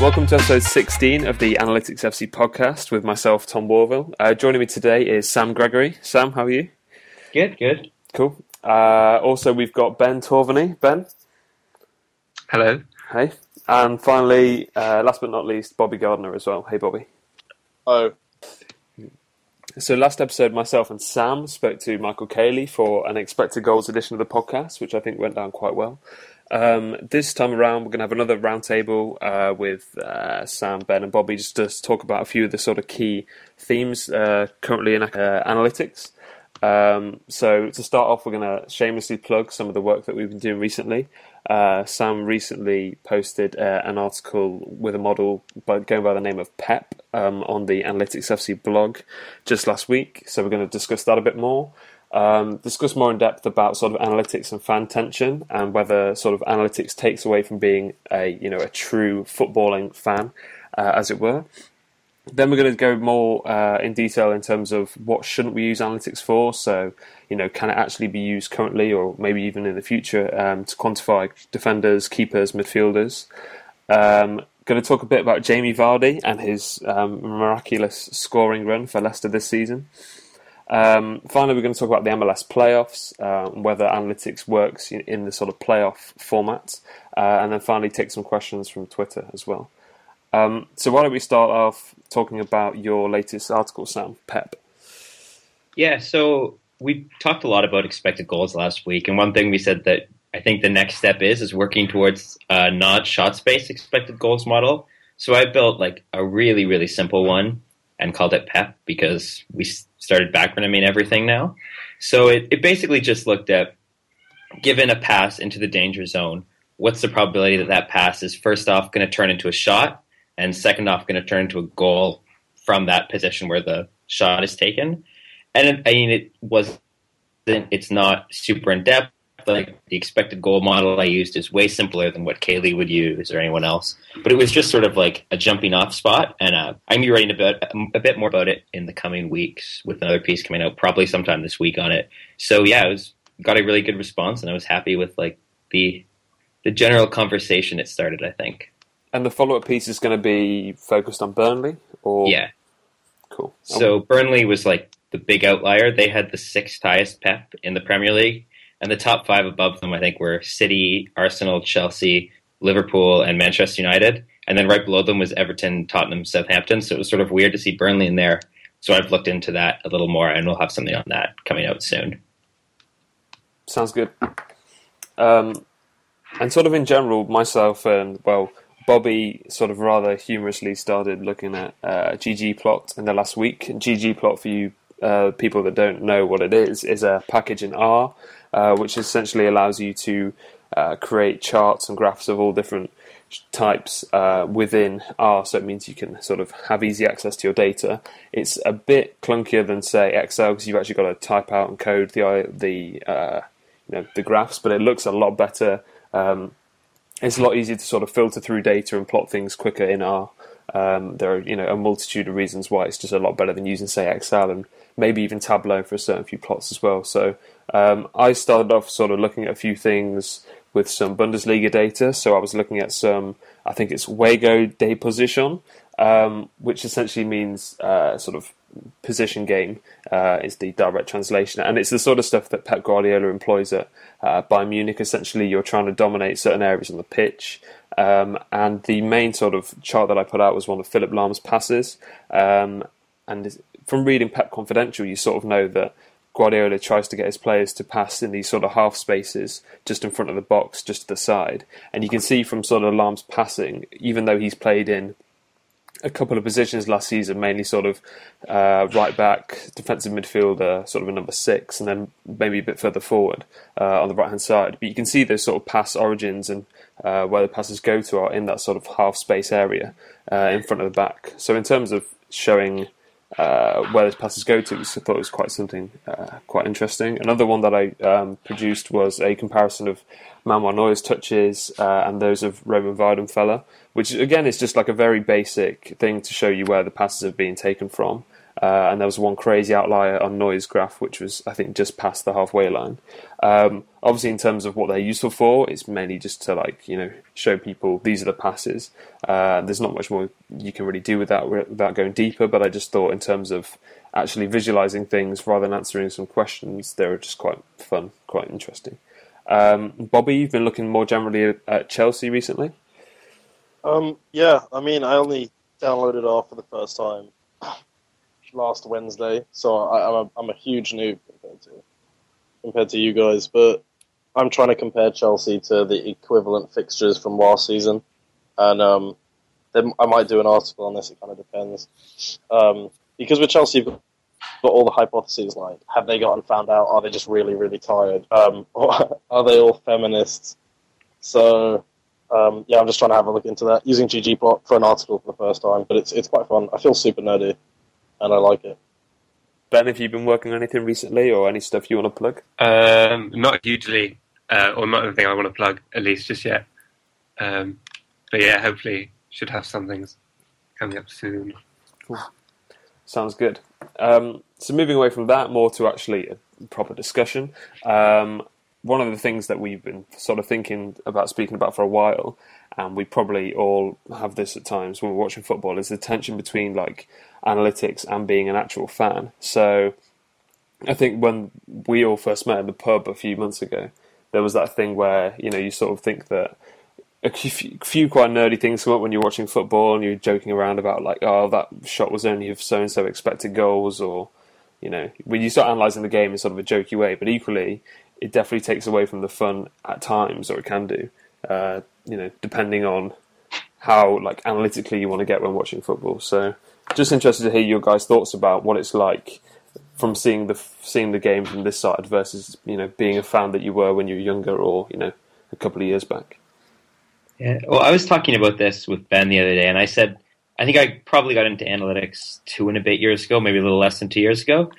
Welcome to episode 16 of the Analytics FC podcast with myself, Tom Worville. Uh, joining me today is Sam Gregory. Sam, how are you? Good, good. Cool. Uh, also, we've got Ben Torvaney. Ben? Hello. Hey. And finally, uh, last but not least, Bobby Gardner as well. Hey, Bobby. Oh, So, last episode, myself and Sam spoke to Michael Caley for an expected goals edition of the podcast, which I think went down quite well. Um, this time around, we're going to have another roundtable uh, with uh, Sam, Ben, and Bobby just to talk about a few of the sort of key themes uh, currently in uh, analytics. Um, so, to start off, we're going to shamelessly plug some of the work that we've been doing recently. Uh, Sam recently posted uh, an article with a model by, going by the name of PEP um, on the Analytics FC blog just last week. So, we're going to discuss that a bit more um, discuss more in depth about sort of analytics and fan tension and whether sort of analytics takes away from being a you know a true footballing fan, uh, as it were. Then we're going to go more uh, in detail in terms of what shouldn't we use analytics for. So you know, can it actually be used currently or maybe even in the future um, to quantify defenders, keepers, midfielders. Um, going to talk a bit about Jamie Vardy and his um, miraculous scoring run for Leicester this season. Um, finally, we're going to talk about the MLS playoffs, uh, whether analytics works in, in the sort of playoff format, uh, and then finally take some questions from Twitter as well. Um, so why don't we start off talking about your latest article, Sam Pep? Yeah, so we talked a lot about expected goals last week, and one thing we said that I think the next step is is working towards a not shot space expected goals model. So I built like a really really simple one and called it PEP because we started backronyming everything now. So it, it basically just looked at given a pass into the danger zone, what's the probability that that pass is first off going to turn into a shot, and second off going to turn into a goal from that position where the shot is taken. And it, I mean, it was it's not super in depth. Like the expected goal model I used is way simpler than what Caley would use or anyone else. But it was just sort of like a jumping off spot, and uh, I'm gonna be writing about a bit more about it in the coming weeks with another piece coming out probably sometime this week on it. So yeah, it was got a really good response, and I was happy with like the the general conversation it started. I think. And the follow up piece is going to be focused on Burnley, or Yeah. cool. So Burnley was like the big outlier. They had the sixth highest PEP in the Premier League, and the top five above them, I think, were City, Arsenal, Chelsea, Liverpool, and Manchester United. And then right below them was Everton, Tottenham, Southampton. So it was sort of weird to see Burnley in there. So I've looked into that a little more, and we'll have something on that coming out soon. Sounds good. Um, and sort of in general, myself and well, Bobby sort of rather humorously started looking at uh, ggplot in the last week. ggplot, for you uh, people that don't know what it is, is a package in R, uh, which essentially allows you to uh, create charts and graphs of all different types uh, within R. So it means you can sort of have easy access to your data. It's a bit clunkier than say Excel because you've actually got to type out and code the the uh, you know the graphs, but it looks a lot better. Um, it's a lot easier to sort of filter through data and plot things quicker in R. Um, there are you know a multitude of reasons why it's just a lot better than using say Excel and maybe even Tableau for a certain few plots as well. So um, I started off sort of looking at a few things with some Bundesliga data. So I was looking at some, I think it's Juego de Posición, um, which essentially means uh, sort of position game uh, is the direct translation, and it's the sort of stuff that Pep Guardiola employs at uh, Bayern Munich. Essentially, you're trying to dominate certain areas on the pitch. Um, and the main sort of chart that I put out was one of Philipp Lahm's passes. Um, and from reading Pep Confidential, you sort of know that Guardiola tries to get his players to pass in these sort of half spaces just in front of the box, just to the side. And you can see from sort of Lahm's passing, even though he's played in a couple of positions last season, mainly sort of uh, right back, defensive midfielder, sort of a number six, and then maybe a bit further forward uh, on the right hand side. But you can see those sort of pass origins and uh, where the passes go to are in that sort of half space area uh, in front of the back. So in terms of showing uh, where those passes go to, So I thought it was quite something uh, quite interesting. Another one that I um, produced was a comparison of Manuel Neuer's touches uh, and those of Roman Weidenfeller, which again is just like a very basic thing to show you where the passes have been taken from. Uh, and there was one crazy outlier on noise graph, which was I think just past the halfway line. Um, obviously, in terms of what they're useful for, it's mainly just to like you know show people these are the passes. Uh, there's not much more you can really do with that without going deeper. But I just thought in terms of actually visualizing things rather than answering some questions, they were just quite fun, quite interesting. Um, Bobby, you've been looking more generally at Chelsea recently. Um, yeah, I mean, I only downloaded off for the first time last Wednesday, so I, am a, I'm a huge noob compared to compared to you guys. But I'm trying to compare Chelsea to the equivalent fixtures from last season, and um, then I might do an article on this. It kind of depends, um, because with Chelsea, you've got, all the hypotheses like have they gotten found out? Are they just really really tired? Um, or are they all feminists? So um, yeah, I'm just trying to have a look into that using ggplot for an article for the first time. But it's it's quite fun. I feel super nerdy and I like it. Ben, have you been working on anything recently, or any stuff you want to plug? Um, not hugely, uh, or not anything I want to plug at least just yet. Um, but yeah, hopefully should have some things coming up soon. Cool. Sounds good. Um, so moving away from that, more to actually a proper discussion. Um, one of the things that we've been sort of thinking about speaking about for a while, and we probably all have this at times when we're watching football, is the tension between like analytics and being an actual fan. So I think when we all first met in the pub a few months ago, there was that thing where you know you sort of think that a few quite nerdy things come up when you're watching football and you're joking around about like, oh, that shot was only if so and so expected goals, or you know, when you start analysing the game in sort of a jokey way. But equally, it definitely takes away from the fun at times, or it can do. Uh, you know, depending on how like analytically you want to get when watching football. So just interested to hear your guys' thoughts about what it's like from seeing the seeing the game from this side versus you know being a fan that you were when you were younger or you know a couple of years back. Yeah, well, I was talking about this with Ben the other day, and I said I think I probably got into analytics two and a bit years ago, maybe a little less than two years ago,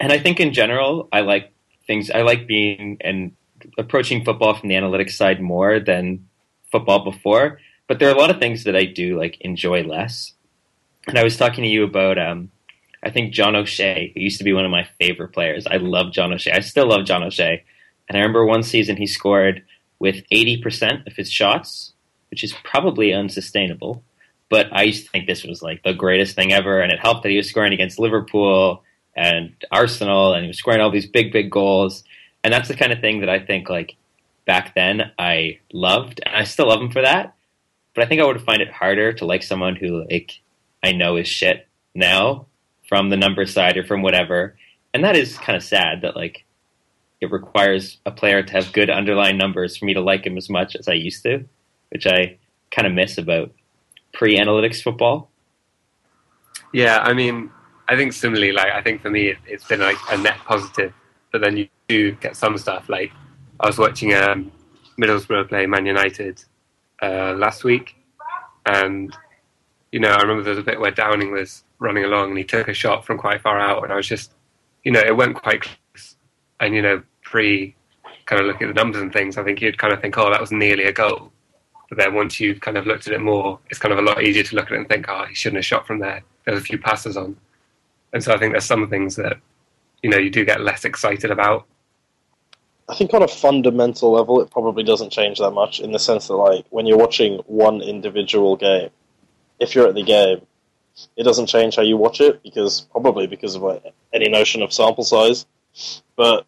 and I think in general I like things. I like being and approaching football from the analytics side more than football before. But there are a lot of things that I do like enjoy less. And I was talking to you about, um, I think John O'Shea, who used to be one of my favorite players. I love John O'Shea. I still love John O'Shea. And I remember one season he scored with 80% of his shots, which is probably unsustainable. But I used to think this was like the greatest thing ever. And it helped that he was scoring against Liverpool and Arsenal and he was scoring all these big, big goals. And that's the kind of thing that I think like back then I loved. And I still love him for that. But I think I would find it harder to like someone who like I know is shit now from the number side or from whatever. And that is kind of sad that like it requires a player to have good underlying numbers for me to like him as much as I used to, which I kind of miss about pre-analytics football. Yeah, I mean, I think similarly, like I think for me, it, has been like a net positive. But then you do get some stuff. Like I was watching um, Middlesbrough play Man United uh, last week, and you know, I remember there was a bit where Downing was running along and he took a shot from quite far out, and I was just, you know, it went quite close. And, you know, pre kind of looking at the numbers and things, I think you'd kind of think, oh, that was nearly a goal. But then once you've kind of looked at it more, it's kind of a lot easier to look at it and think, oh, he shouldn't have shot from there. There's a few passes on. And so I think there's some things that, you know, you do get less excited about. I think on a fundamental level, it probably doesn't change that much in the sense that, like, when you're watching one individual game, if you're at the game, it doesn't change how you watch it because probably because of like, any notion of sample size. But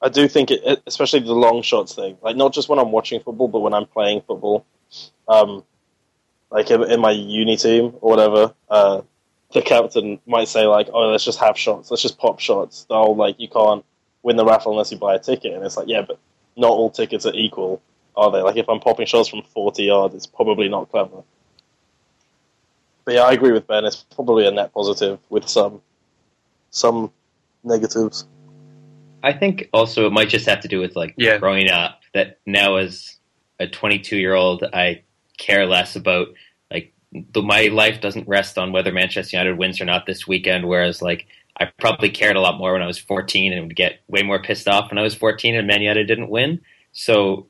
I do think it, especially the long shots thing, like not just when I'm watching football, but when I'm playing football. Um, like in, my uni team or whatever, uh, the captain might say like, "Oh, let's just have shots. Let's just pop shots." Whole like you can't win the raffle unless you buy a ticket, and it's like, yeah, but not all tickets are equal, are they? Like if I'm popping shots from 40 yards, it's probably not clever. But yeah, I agree with Ben. It's probably a net positive with some some negatives. I think also it might just have to do with like yeah. growing up. That now as a 22 year old, I care less about like the, my life doesn't rest on whether Manchester United wins or not this weekend. Whereas like I probably cared a lot more when I was 14 and would get way more pissed off when I was 14 and Man United didn't win. So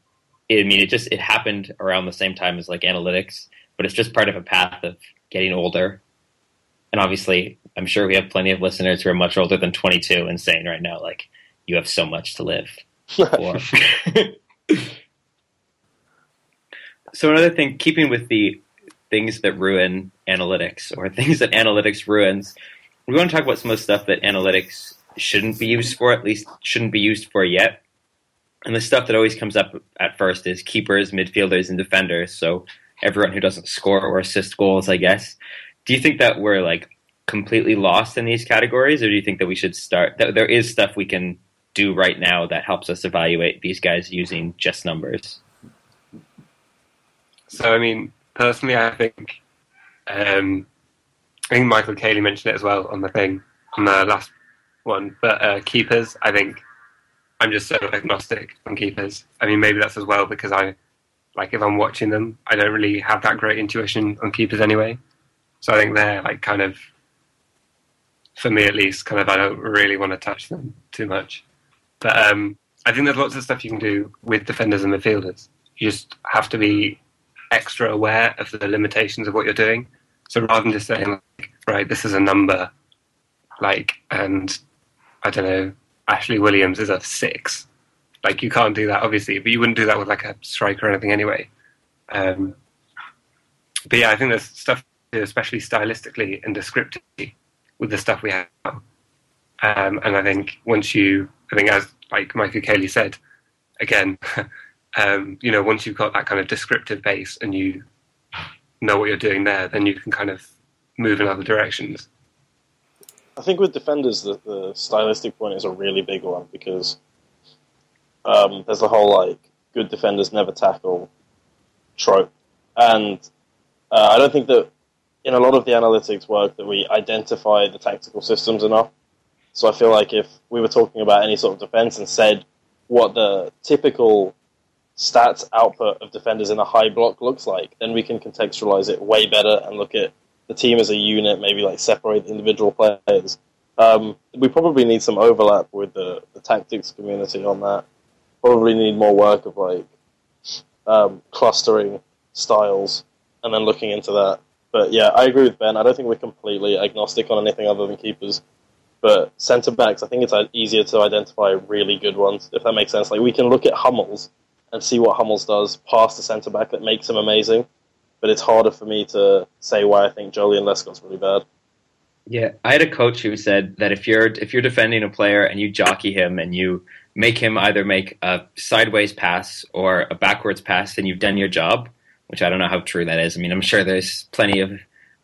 I mean, it just it happened around the same time as like analytics, but it's just part of a path of getting older. And obviously, I'm sure we have plenty of listeners who are much older than 22 and saying right now, like, you have so much to live for. so another thing, keeping with the things that ruin analytics or things that analytics ruins, we want to talk about some of the stuff that analytics shouldn't be used for, at least shouldn't be used for yet. And the stuff that always comes up at first is keepers, midfielders, and defenders. So everyone who doesn't score or assist goals, I guess. Do you think that we're like completely lost in these categories, or do you think that we should start? That there is stuff we can do right now that helps us evaluate these guys using just numbers. So, I mean, personally, I think um, I think Michael Caley mentioned it as well on the thing on the last one. But uh, keepers, I think I'm just so agnostic on keepers. I mean, maybe that's as well because I like if I'm watching them, I don't really have that great intuition on keepers anyway. So I think they're like kind of, for me at least, kind of I don't really want to touch them too much. But um, I think there's lots of stuff you can do with defenders and midfielders. You just have to be extra aware of the limitations of what you're doing. So rather than just saying, like, right, this is a number, like, and I don't know, Ashley Williams is a six. Like, you can't do that, obviously, but you wouldn't do that with like a striker or anything anyway. Um, but yeah, I think there's stuff, especially stylistically and descriptively, with the stuff we have. Um, and I think once you, I think as like Michael Caley said, again, um, you know, once you've got that kind of descriptive base and you know what you're doing there, then you can kind of move in other directions. I think with defenders, the, the stylistic point is a really big one because um, there's a whole like good defenders never tackle trope, and uh, I don't think that in a lot of the analytics work that we identify the tactical systems enough. So I feel like if we were talking about any sort of defense and said what the typical stats output of defenders in a high block looks like, then we can contextualize it way better and look at the team as a unit, maybe like separate individual players. Um, we probably need some overlap with the, the tactics community on that. Probably need more work of like um, clustering styles and then looking into that. But yeah, I agree with Ben. I don't think we're completely agnostic on anything other than keepers. But centre backs, I think it's easier to identify really good ones, if that makes sense. Like we can look at Hummels and see what Hummels does past the centre back that makes him amazing. But it's harder for me to say why I think Joleon Lescott's really bad. Yeah, I had a coach who said that if you're if you're defending a player and you jockey him and you make him either make a sideways pass or a backwards pass, then you've done your job. Which I don't know how true that is. I mean, I'm sure there's plenty of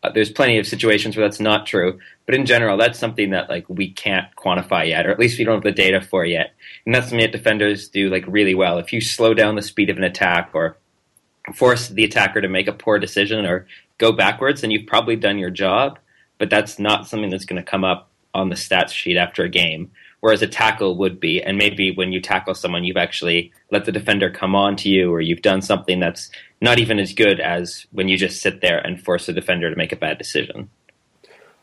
uh, there's plenty of situations where that's not true, but in general, that's something that like we can't quantify yet, or at least we don't have the data for yet. And that's something that defenders do like really well. If you slow down the speed of an attack or force the attacker to make a poor decision or go backwards, then you've probably done your job. But that's not something that's going to come up on the stats sheet after a game. Whereas a tackle would be, and maybe when you tackle someone, you've actually let the defender come on to you, or you've done something that's not even as good as when you just sit there and force the defender to make a bad decision.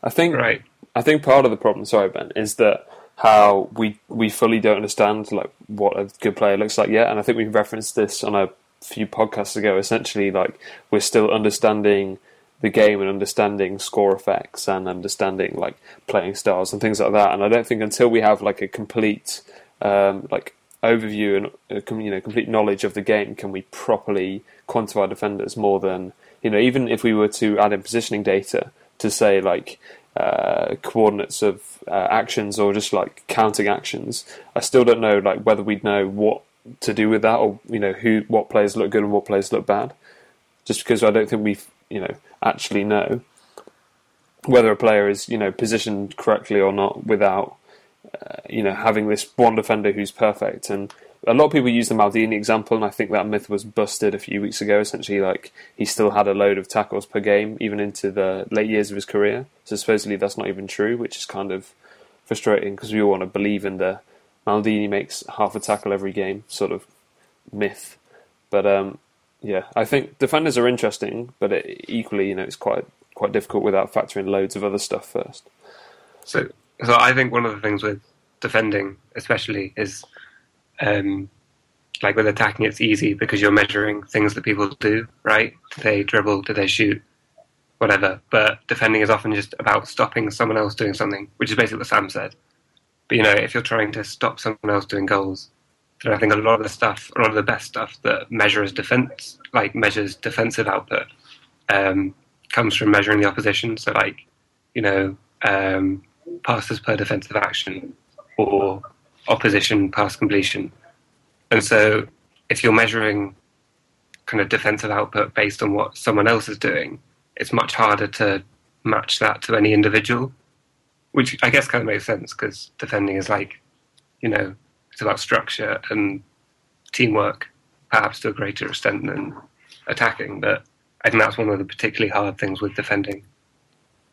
I think Right. I think part of the problem, sorry Ben, is that how we we fully don't understand like what a good player looks like yet, and I think we referenced this on a few podcasts ago. Essentially, like we're still understanding the game and understanding score effects and understanding like playing styles and things like that. And I don't think until we have like a complete um, like overview and uh, you know complete knowledge of the game can we properly quantify defenders more than you know even if we were to add in positioning data to say like uh, coordinates of uh, actions or just like counting actions. I still don't know like whether we'd know what to do with that or you know who what players look good and what players look bad. Just because I don't think we you know actually know whether a player is you know positioned correctly or not without uh, you know having this one defender who's perfect and a lot of people use the Maldini example, and I think that myth was busted a few weeks ago. Essentially, like he still had a load of tackles per game, even into the late years of his career. So supposedly that's not even true, which is kind of frustrating because we all want to believe in the Maldini makes half a tackle every game sort of myth. But um, yeah, I think defenders are interesting, but it, equally, you know, it's quite quite difficult without factoring loads of other stuff first. So, so I think one of the things with defending, especially, is um, like with attacking, it's easy because you're measuring things that people do, right? Do they dribble? Do they shoot? whatever. But defending is often just about stopping someone else doing something, which is basically what Sam said. But you know, if you're trying to stop someone else doing goals, then I think a lot of the stuff, a lot of the best stuff that measures defense, like measures defensive output, um, comes from measuring the opposition. So like, you know, um, passes per defensive action or opposition pass completion. And so if you're measuring kind of defensive output based on what someone else is doing, it's much harder to match that to any individual, which I guess kind of makes sense because defending is like, you know, it's about structure and teamwork, perhaps to a greater extent than attacking. But I think that's one of the particularly hard things with defending.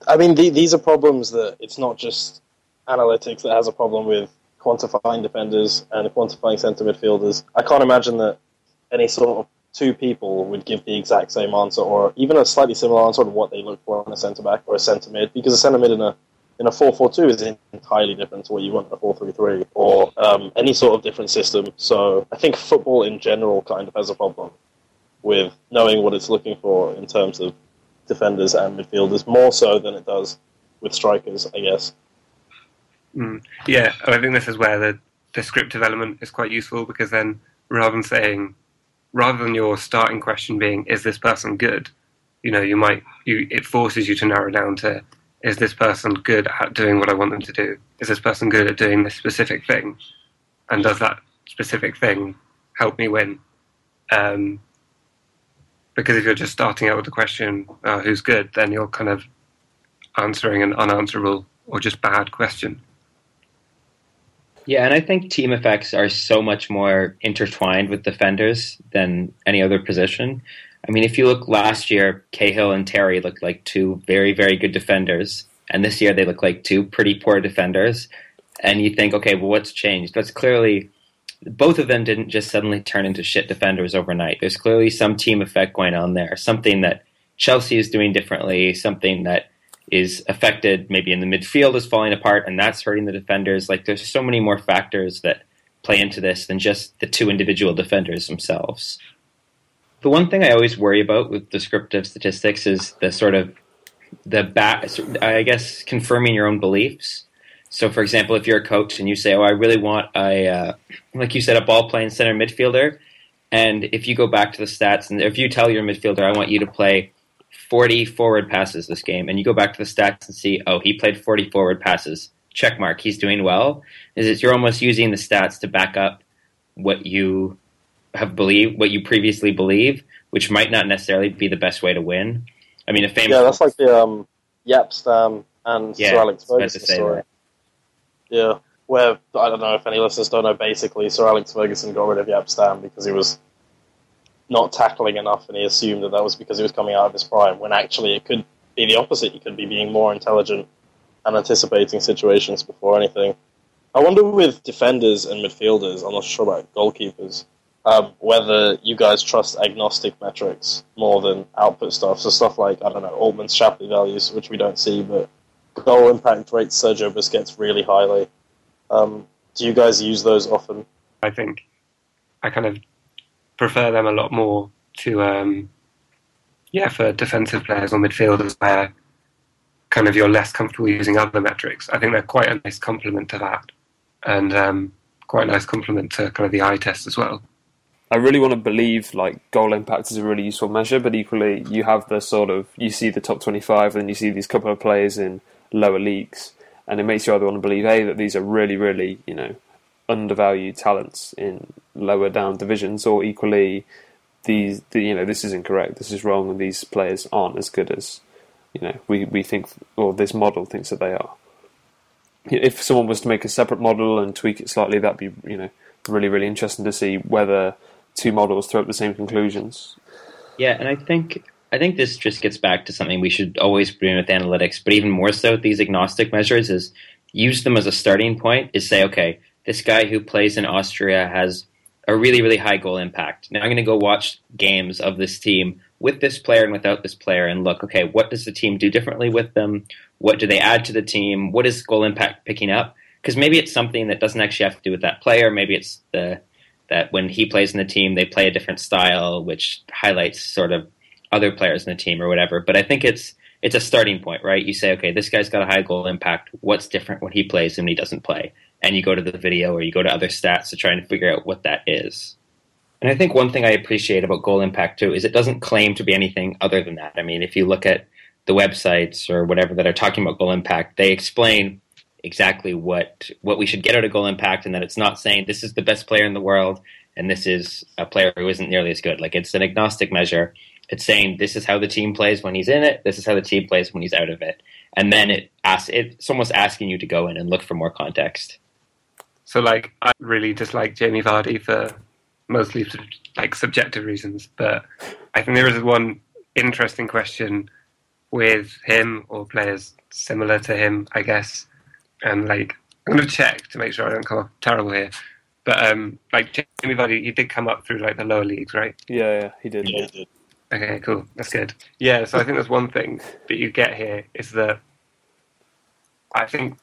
I mean, the, these are problems that it's not just analytics that has a problem with quantifying defenders and quantifying centre midfielders. I can't imagine that any sort of two people would give the exact same answer or even a slightly similar answer to what they look for in a centre back or a centre mid because a centre mid in a in a 4-4-2 is entirely different to what you want in a 4-3-3 or um, any sort of different system. So I think football in general kind of has a problem with knowing what it's looking for in terms of defenders and midfielders more so than it does with strikers, I guess. Mm. Yeah, I think this is where the descriptive element is quite useful because then rather than saying, rather than your starting question being, is this person good? You know, you might, you, it forces you to narrow down to, is this person good at doing what I want them to do? Is this person good at doing this specific thing? And does that specific thing help me win? Um, because if you're just starting out with the question, uh, who's good, then you're kind of answering an unanswerable or just bad question. Yeah, and I think team effects are so much more intertwined with defenders than any other position. I mean, if you look last year, Cahill and Terry looked like two very, very good defenders, and this year they look like two pretty poor defenders. And you think, okay, well, what's changed? That's clearly both of them didn't just suddenly turn into shit defenders overnight. There's clearly some team effect going on there, something that Chelsea is doing differently, something that is affected maybe in the midfield is falling apart and that's hurting the defenders. Like there's so many more factors that play into this than just the two individual defenders themselves. The one thing I always worry about with descriptive statistics is the sort of the back, I guess, confirming your own beliefs. So, for example, if you're a coach and you say, "Oh, I really want a, uh, like you said, a ball playing center midfielder," and if you go back to the stats and if you tell your midfielder, "I want you to play 40 forward passes this game, and you go back to the stats and see, oh, he played 40 forward passes. Check mark, he's doing well. Is it you're almost using the stats to back up what you have believed, what you previously believe, which might not necessarily be the best way to win. I mean, a famous yeah, that's like the um, Jaap Stam and yeah, Sir Alex Ferguson story. That. Yeah, where I don't know if any listeners don't know. Basically, Sir Alex Ferguson got rid of Jaap Stam because he was not tackling enough, and he assumed that that was because he was coming out of his prime. When actually, it could be the opposite. He could be being more intelligent and anticipating situations before anything. I wonder with defenders and midfielders. I'm not sure about goalkeepers. Um, whether you guys trust agnostic metrics more than output stuff. So stuff like I don't know Altman's Shapley values, which we don't see, but goal impact rates Sergio Busquets really highly. Um, do you guys use those often? I think I kind of prefer them a lot more to, um, yeah, for defensive players or midfielders where kind of you're less comfortable using other metrics. I think they're quite a nice complement to that, and um, quite a nice complement to kind of the eye test as well. I really want to believe like goal impact is a really useful measure, but equally you have the sort of you see the top twenty five, and you see these couple of players in lower leagues, and it makes you either want to believe a that these are really, really you know undervalued talents in lower down divisions, or equally, these the, you know this is incorrect, this is wrong, and these players aren't as good as you know we we think, or this model thinks that they are. If someone was to make a separate model and tweak it slightly, that'd be you know really really interesting to see whether two models throw up the same conclusions. Yeah, and I think I think this just gets back to something we should always bring with analytics, but even more so with these agnostic measures is use them as a starting point. Is say, okay, this guy who plays in Austria has a really, really high goal impact. Now I'm going to go watch games of this team with this player and without this player and look, okay, what does the team do differently with them? What do they add to the team? What is goal impact picking up? Because maybe it's something that doesn't actually have to do with that player. Maybe it's the that when he plays in the team, they play a different style, which highlights sort of other players in the team or whatever. But I think it's it's a starting point, right? You say, okay, this guy's got a high goal impact. What's different when he plays and when he doesn't play? And you go to the video or you go to other stats to try and figure out what that is. And I think one thing I appreciate about goal impact too is it doesn't claim to be anything other than that. I mean, if you look at the websites or whatever that are talking about goal impact, they explain exactly what what we should get out of goal impact and that it's not saying this is the best player in the world and this is a player who isn't nearly as good. Like it's an agnostic measure. It's saying this is how the team plays when he's in it, this is how the team plays when he's out of it. And then it asks it's almost asking you to go in and look for more context. So like I really dislike Jamie Vardy for mostly like subjective reasons, but I think there is one interesting question with him or players similar to him, I guess. And like I'm going to check to make sure I don't come off terrible here. But um, like Jamie Vardy, he did come up through like the lower leagues, right? Yeah, yeah, he did. Yeah, he did. Okay, cool. That's good. Yeah, so I think that's one thing that you get here is that I think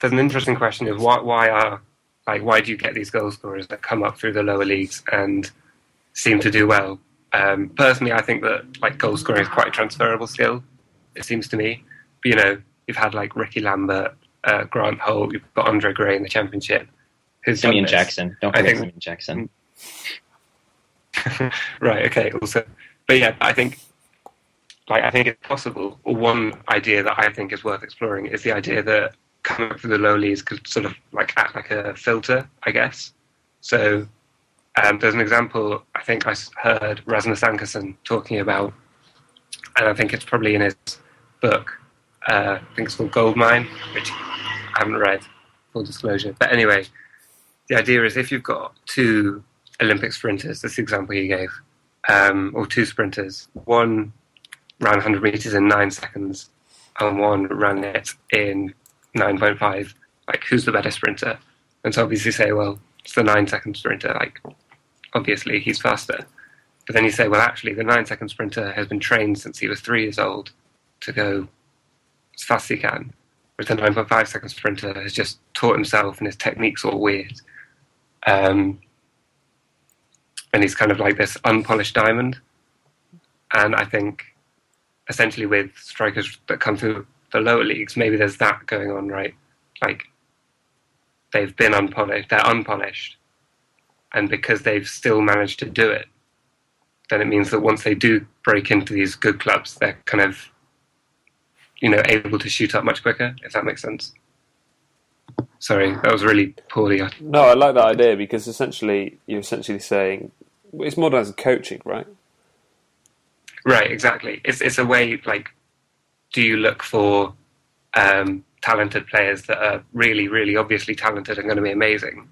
there's an interesting question of why why are like why do you get these goal scorers that come up through the lower leagues and seem to do well? Um, personally, I think that like goal scoring is quite a transferable skill. It seems to me. But, you know, you've had like Ricky Lambert, uh, Grant Holt, you've got Andre Gray in the championship. Who's Simeon. Jackson. Don't I forget think- Simeon Jackson. right. Okay. Also, but yeah, I think like I think it's possible. One idea that I think is worth exploring is the idea that coming up through the low leagues could sort of like act like a filter, I guess. So um, there's an example I think I heard Rasmus Ankerson talking about, and I think it's probably in his book. Uh, I think it's called Goldmine, which I haven't read. Full disclosure, but anyway, the idea is if you've got two Olympic sprinters, this example you gave, um, or two sprinters, one ran 100 meters in nine seconds, and one ran it in 9.5. Like, who's the better sprinter? And so obviously say, well, it's the nine second sprinter. Like, obviously he's faster. But then you say, well, actually, the nine second sprinter has been trained since he was three years old to go as fast as he can. Whereas the 9.5 second sprinter has just taught himself and his technique's all weird. Um, and he's kind of like this unpolished diamond. And I think essentially with strikers that come through the lower leagues, maybe there's that going on, right? Like they've been unpolished, they're unpolished, and because they've still managed to do it, then it means that once they do break into these good clubs, they're kind of, you know, able to shoot up much quicker. If that makes sense. Sorry, that was really poorly. No, I like that idea because essentially you're essentially saying it's more as coaching, right? Right, exactly. It's it's a way like, do you look for um, talented players that are really, really obviously talented and going to be amazing?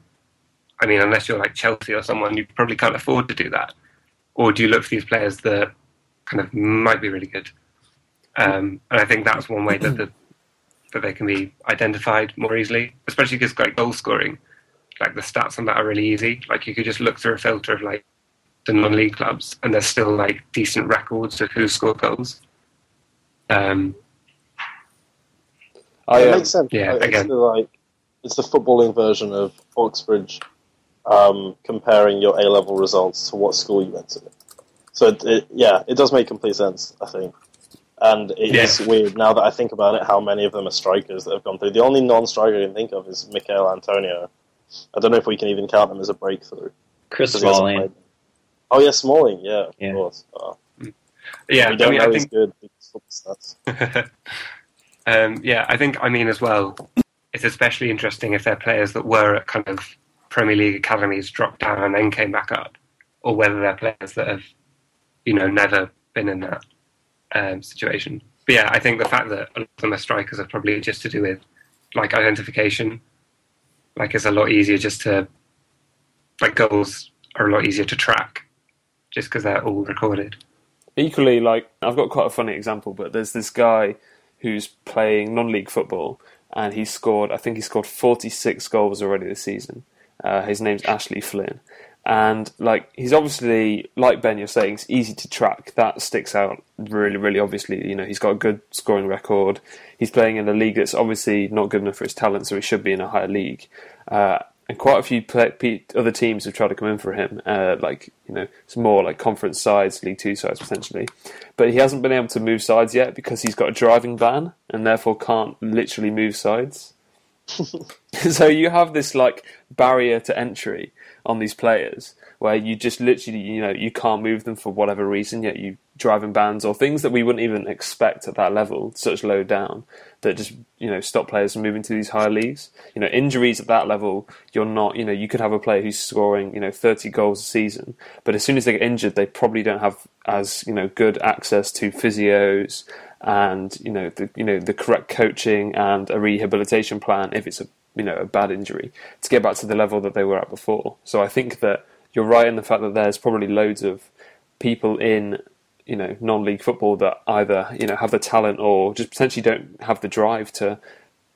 I mean, unless you're like Chelsea or someone, you probably can't afford to do that. Or do you look for these players that kind of might be really good? Um, and I think that's one way that the, that they can be identified more easily, especially because like goal scoring, like the stats on that are really easy. Like you could just look through a filter of like the non-league clubs, and there's still like decent records of who scored goals. Um, I, it um, makes sense. yeah, Like, again. It's the, like it's the footballing version of Oxbridge um, comparing your A level results to what school you went to. So it, it, yeah, it does make complete sense. I think, and it is Yeah. weird now that I think about it. How many of them are strikers that have gone through? The only non-striker I can think of is Michael Antonio. I don't know if we can even count him as a breakthrough. Chris 'cause Smalling. Oh yeah, Smalling. Yeah, of Yeah. course. Oh, yeah, we don't I mean, know I he's think good. because stats. um, yeah, I think I mean as well. It's especially interesting if they're players that were at kind of Premier League academies, dropped down, and then came back up, or whether they're players that have, you know, never been in that um, situation. But yeah, I think the fact that a lot of them are strikers are probably just to do with like identification. Like it's a lot easier just to like goals are a lot easier to track, just because they're all recorded. equally, like I've got quite a funny example, but there's this guy who's playing non-league football, and he scored. I think he scored 46 goals already this season. Uh, his name's Ashley Flynn, and like he's obviously like Ben, you're saying it's easy to track. That sticks out really, really obviously. You know, he's got a good scoring record. He's playing in a league that's obviously not good enough for his talent, so he should be in a higher league. Uh, and quite a few play, other teams have tried to come in for him, uh, like you know, some more like conference sides, League Two sides potentially. But he hasn't been able to move sides yet because he's got a driving ban and therefore can't literally move sides. so you have this like barrier to entry on these players where you just literally you know you can't move them for whatever reason yet you driving bans or things that we wouldn't even expect at that level such low down that just you know stop players from moving to these higher leagues. You know injuries at that level you're not you know you could have a player who's scoring you know 30 goals a season but as soon as they get injured they probably don't have as you know good access to physios and you know the you know the correct coaching and a rehabilitation plan if it's a you know a bad injury to get back to the level that they were at before. So I think that you're right in the fact that there's probably loads of people in you know non-league football that either you know have the talent or just potentially don't have the drive to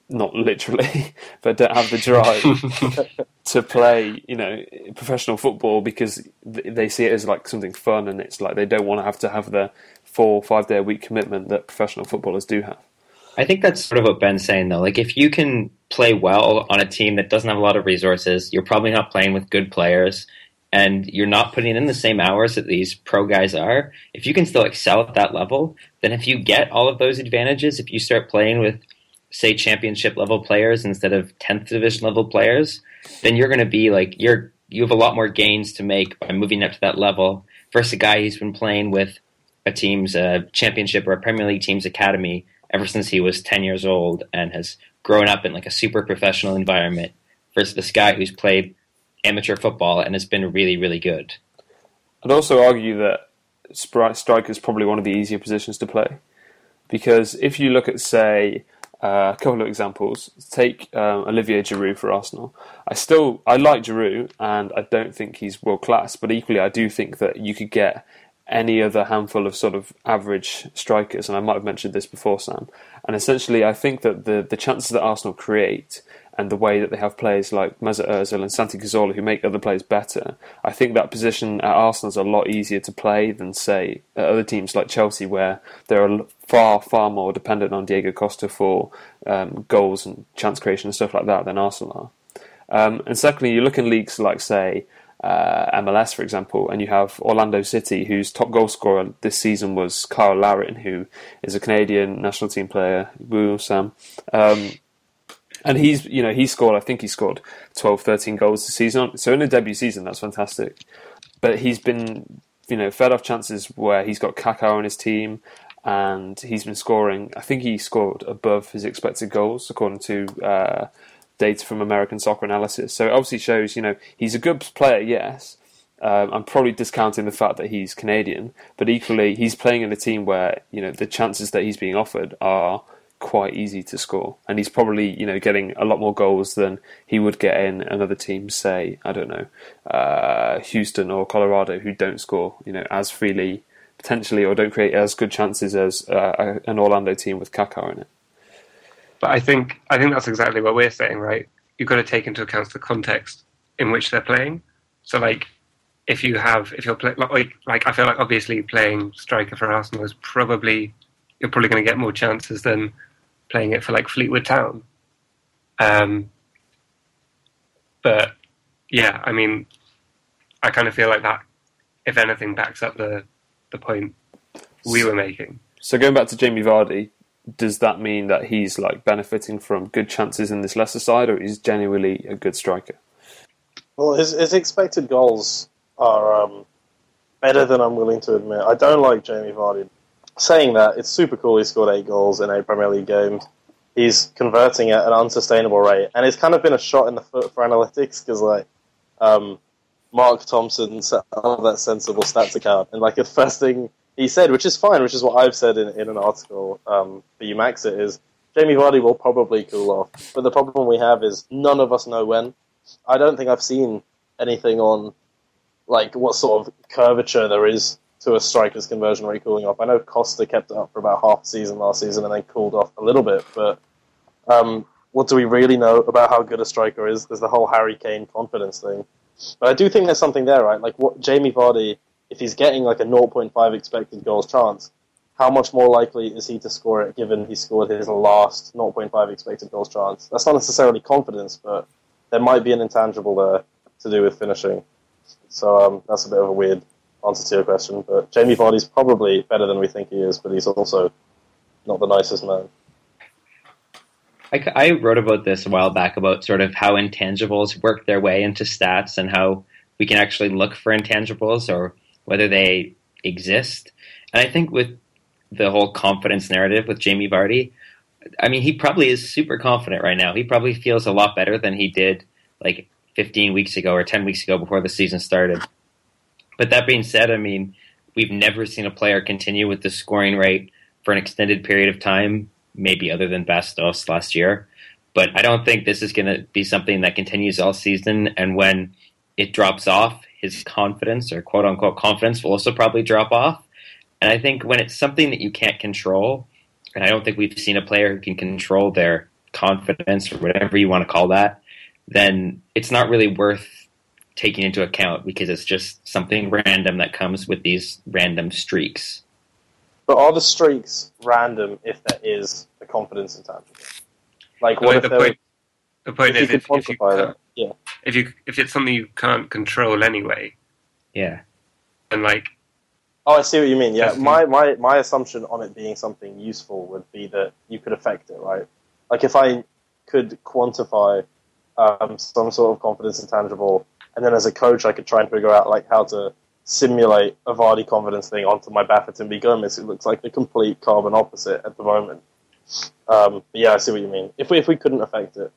not literally, but don't have the drive to play, you know, professional football because they see it as like something fun, and it's like they don't want to have to have the four five day a week commitment that professional footballers do have. I think that's sort of what Ben's saying though. Like if you can play well on a team that doesn't have a lot of resources, you're probably not playing with good players and you're not putting in the same hours that these pro guys are. If you can still excel at that level, then if you get all of those advantages, if you start playing with say championship level players instead of 10th division level players, then you're going to be like you're you have a lot more gains to make by moving up to that level versus a guy who's been playing with a team's championship or a Premier League team's academy ever since he was 10 years old and has grown up in like a super professional environment versus this guy who's played amateur football and has been really, really good. I'd also argue that striker is probably one of the easier positions to play because if you look at, say, uh, a couple of examples. Take um, Olivier Giroud for Arsenal. I still I like Giroud, and I don't think he's world class. But equally, I do think that you could get any other handful of sort of average strikers, and I might have mentioned this before, Sam. And essentially, I think that the the chances that Arsenal create and the way that they have players like Mesut Ozil and Santi Cazorla who make other players better, I think that position at Arsenal is a lot easier to play than say at other teams like Chelsea, where they're far far more dependent on Diego Costa for um, goals and chance creation and stuff like that than Arsenal are. Um, and secondly, you look in leagues like say uh, MLS, for example, and you have Orlando City, whose top goal scorer this season was Cyle Larin, who is a Canadian national team player. Woo, Sam. Um, and he's, you know, he scored, I think he scored 12, 13 goals this season. So in a debut season, that's fantastic. But he's been, you know, fed off chances where he's got Kaká on his team and he's been scoring, I think he scored above his expected goals, according to uh, data from American Soccer Analysis. So it obviously shows, you know, he's a good player, yes. Um, I'm probably discounting the fact that he's Canadian, but equally, he's playing in a team where you know the chances that he's being offered are quite easy to score, and he's probably you know getting a lot more goals than he would get in another team, say I don't know, uh, Houston or Colorado, who don't score you know as freely potentially or don't create as good chances as uh, an Orlando team with Kaká in it. But I think I think that's exactly what we're saying, right? You've got to take into account the context in which they're playing. So, like, if you have, if you're playing, like, like, I feel like obviously playing striker for Arsenal is probably you're probably going to get more chances than playing it for like Fleetwood Town. Um, but yeah, I mean, I kind of feel like that, if anything, backs up the the point we were making. So going back to Jamie Vardy, does that mean that he's like benefiting from good chances in this lesser side, or is genuinely a good striker? Well, his, his expected goals are um, better than I'm willing to admit. I don't like Jamie Vardy. Saying that, it's super cool he scored eight goals in eight Premier League games. He's converting at an unsustainable rate, and it's kind of been a shot in the foot for analytics because, like, um, Mark Thompson set up that sensible stats account, and like the first thing he said, which is fine, which is what I've said in, in an article um, for you, Max, it is Jamie Vardy will probably cool off. But the problem we have is none of us know when. I don't think I've seen anything on like what sort of curvature there is to a striker's conversion rate cooling off. I know Costa kept it up for about half the season last season and then cooled off a little bit, but um, what do we really know about how good a striker is? There's the whole Harry Kane confidence thing. But I do think there's something there, right? Like what Jamie Vardy if he's getting like a 0.5 expected goals chance, how much more likely is he to score it given he scored his last 0.5 expected goals chance? That's not necessarily confidence, but there might be an intangible there to do with finishing. So um, that's a bit of a weird answer to your question. But Jamie Vardy's probably better than we think he is, but he's also not the nicest man. I, I wrote about this a while back about sort of how intangibles work their way into stats and how we can actually look for intangibles or whether they exist. And I think with the whole confidence narrative with Jamie Vardy, I mean, he probably is super confident right now. He probably feels a lot better than he did like 15 weeks ago or 10 weeks ago before the season started. But that being said, I mean, we've never seen a player continue with the scoring rate for an extended period of time, maybe other than Bas Dost last year. But I don't think this is going to be something that continues all season. And when it drops off, his confidence or quote unquote confidence will also probably drop off. And I think when it's something that you can't control, and I don't think we've seen a player who can control their confidence or whatever you want to call that, then it's not really worth taking into account because it's just something random that comes with these random streaks. But are the streaks random if there is a confidence intangible? Like, what Like, if the there point, the point if is if, could if you that? Yeah. if you if it's something you can't control anyway, Yeah. and like Oh, I see what you mean. Yeah, my, my my assumption on it being something useful would be that you could affect it, right? Like if I could quantify um, some sort of confidence intangible, and then as a coach, I could try and figure out like how to simulate a Vardy confidence thing onto my Bafétimbi Gomis. It looks like the complete carbon opposite at the moment. Um, but yeah, I see what you mean. If we if we couldn't affect it,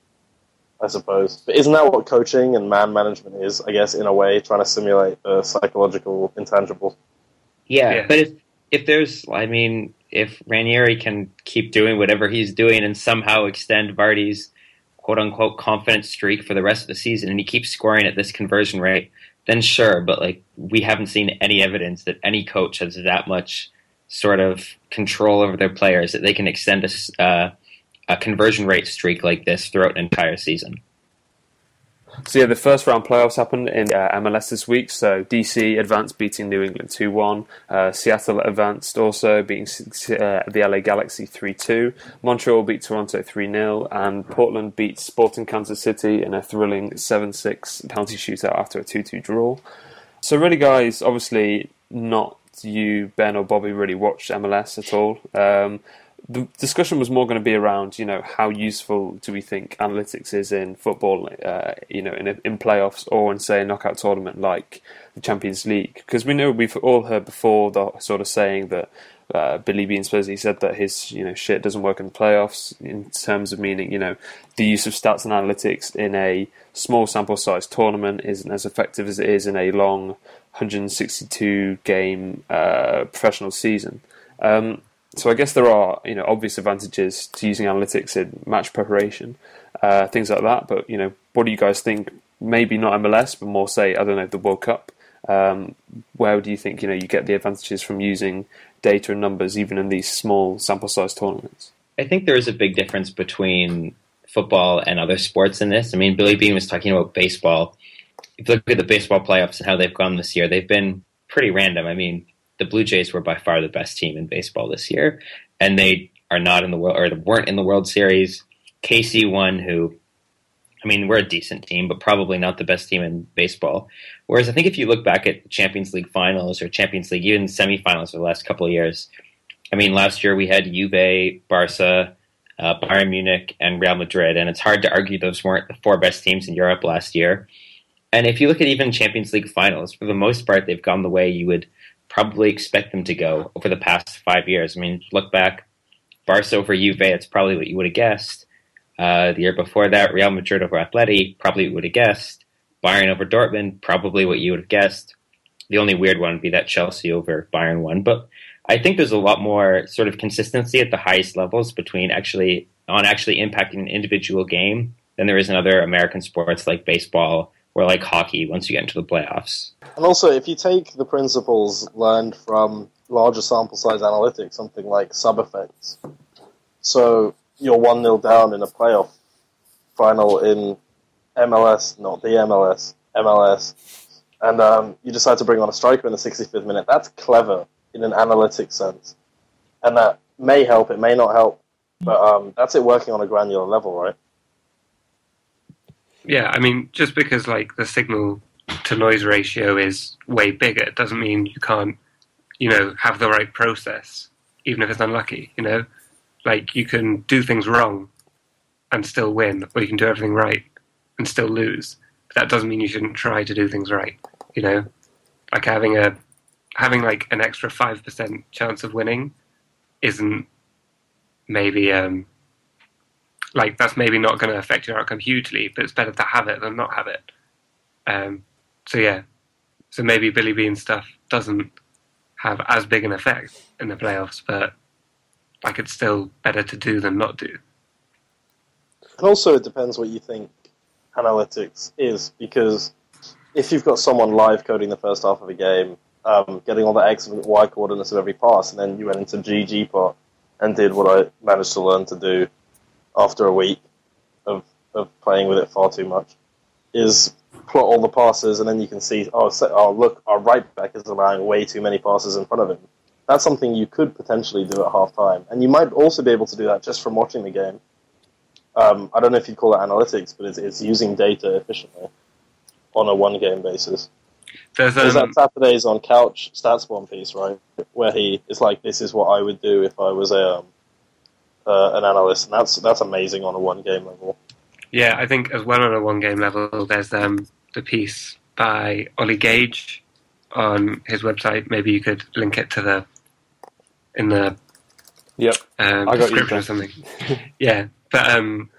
I suppose. But isn't that what coaching and man management is? I guess in a way, trying to simulate the psychological intangible. Yeah, Yeah. but if if there's, I mean, if Ranieri can keep doing whatever he's doing and somehow extend Vardy's quote unquote confidence streak for the rest of the season, and he keeps scoring at this conversion rate, then sure. But like, we haven't seen any evidence that any coach has that much sort of control over their players that they can extend a. uh, a conversion rate streak like this throughout an entire season. So yeah, the first round playoffs happened in uh, MLS this week. So DC advanced, beating New England two one. Uh, Seattle advanced also, beating uh, the LA Galaxy three two. Montreal beat Toronto three 0 and Portland beat Sporting Kansas City in a thrilling seven six penalty shootout after a two two draw. So really, guys, obviously not you, Ben or Bobby, really watched MLS at all. Um, the discussion was more going to be around, you know, how useful do we think analytics is in football, uh, you know, in in playoffs or in say a knockout tournament like the Champions League? Because we know we've all heard before the sort of saying that uh, Billy Beane Spursy said that his you know shit doesn't work in the playoffs in terms of meaning you know the use of stats and analytics in a small sample size tournament isn't as effective as it is in a long 162 game uh, professional season. Um, so I guess there are you know obvious advantages to using analytics in match preparation, uh, things like that. But you know, what do you guys think? Maybe not MLS, but more say I don't know the World Cup. Um, where do you think you know you get the advantages from using data and numbers even in these small sample size tournaments? I think there is a big difference between football and other sports in this. I mean, Billy Beane was talking about baseball. If you look at the baseball playoffs and how they've gone this year, they've been pretty random. I mean, the Blue Jays were by far the best team in baseball this year, and they are not in the world or weren't in the World Series. KC won, who, I mean, we're a decent team, but probably not the best team in baseball. Whereas I think if you look back at Champions League finals or Champions League, even semifinals for the last couple of years, I mean, last year we had Juve, Barca, uh, Bayern Munich, and Real Madrid, and it's hard to argue those weren't the four best teams in Europe last year. And if you look at even Champions League finals, for the most part, they've gone the way you would probably expect them to go over the past five years. I mean, look back, Barca over Juve, it's probably what you would have guessed. Uh, the year before that, Real Madrid over Atleti, probably what you would have guessed. Bayern over Dortmund, probably what you would have guessed. The only weird one would be that Chelsea over Bayern one, but I think there's a lot more sort of consistency at the highest levels between actually on actually impacting an individual game than there is in other American sports like baseball or like hockey once you get into the playoffs. And also, if you take the principles learned from larger sample size analytics, something like sub effects, so you're 1 0 down in a playoff final in MLS, not the MLS, MLS, and um, you decide to bring on a striker in the 65th minute, that's clever in an analytic sense. And that may help, it may not help, but um, that's it working on a granular level, right? Yeah, I mean, just because like the signal to noise ratio is way bigger doesn't mean you can't, you know, have the right process, even if it's unlucky. You know, like you can do things wrong and still win, or you can do everything right and still lose. But that doesn't mean you shouldn't try to do things right. You know, like having a having like an extra five percent chance of winning isn't maybe um like that's maybe not going to affect your outcome hugely, but it's better to have it than not have it. Um, so yeah, so maybe Billy Beane stuff doesn't have as big an effect in the playoffs, but like it's still better to do than not do. And also, it depends what you think analytics is, because if you've got someone live coding the first half of a game, um, getting all the X and Y coordinates of every pass, and then you went into ggplot and did what I managed to learn to do after a week of, of playing with it far too much, is plot all the passes, and then you can see, oh, so, oh, look, our right back is allowing way too many passes in front of him. That's something you could potentially do at half time. And you might also be able to do that just from watching the game. Um, I don't know if you'd call it analytics, but it's, it's using data efficiently on a one game basis. There's, There's um, that Saturday's on Couch StatsBomb piece, right? Where he is like, "This is what I would do if I was a um, uh, an analyst," and that's that's amazing on a one game level. Yeah, I think as well on a one game level, there's um, the piece by Ollie Gage on his website. Maybe you could link it to the in the Yep. um, I got you, description or something. yeah, but um,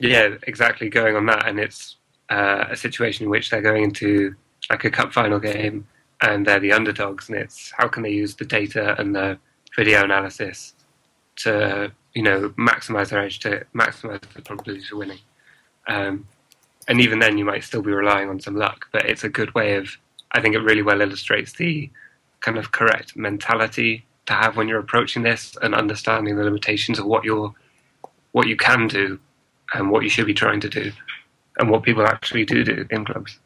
yeah, exactly. Going on that, and it's uh, a situation in which they're going into like a cup final game, and they're the underdogs, and it's how can they use the data and the video analysis to you know maximize their edge to maximize the probability of winning. Um, and even then, you might still be relying on some luck, but it's a good way of. I think it really well illustrates the kind of correct mentality to have when you're approaching this and understanding the limitations of what you're what you can do and what you should be trying to do and what people actually do do in clubs.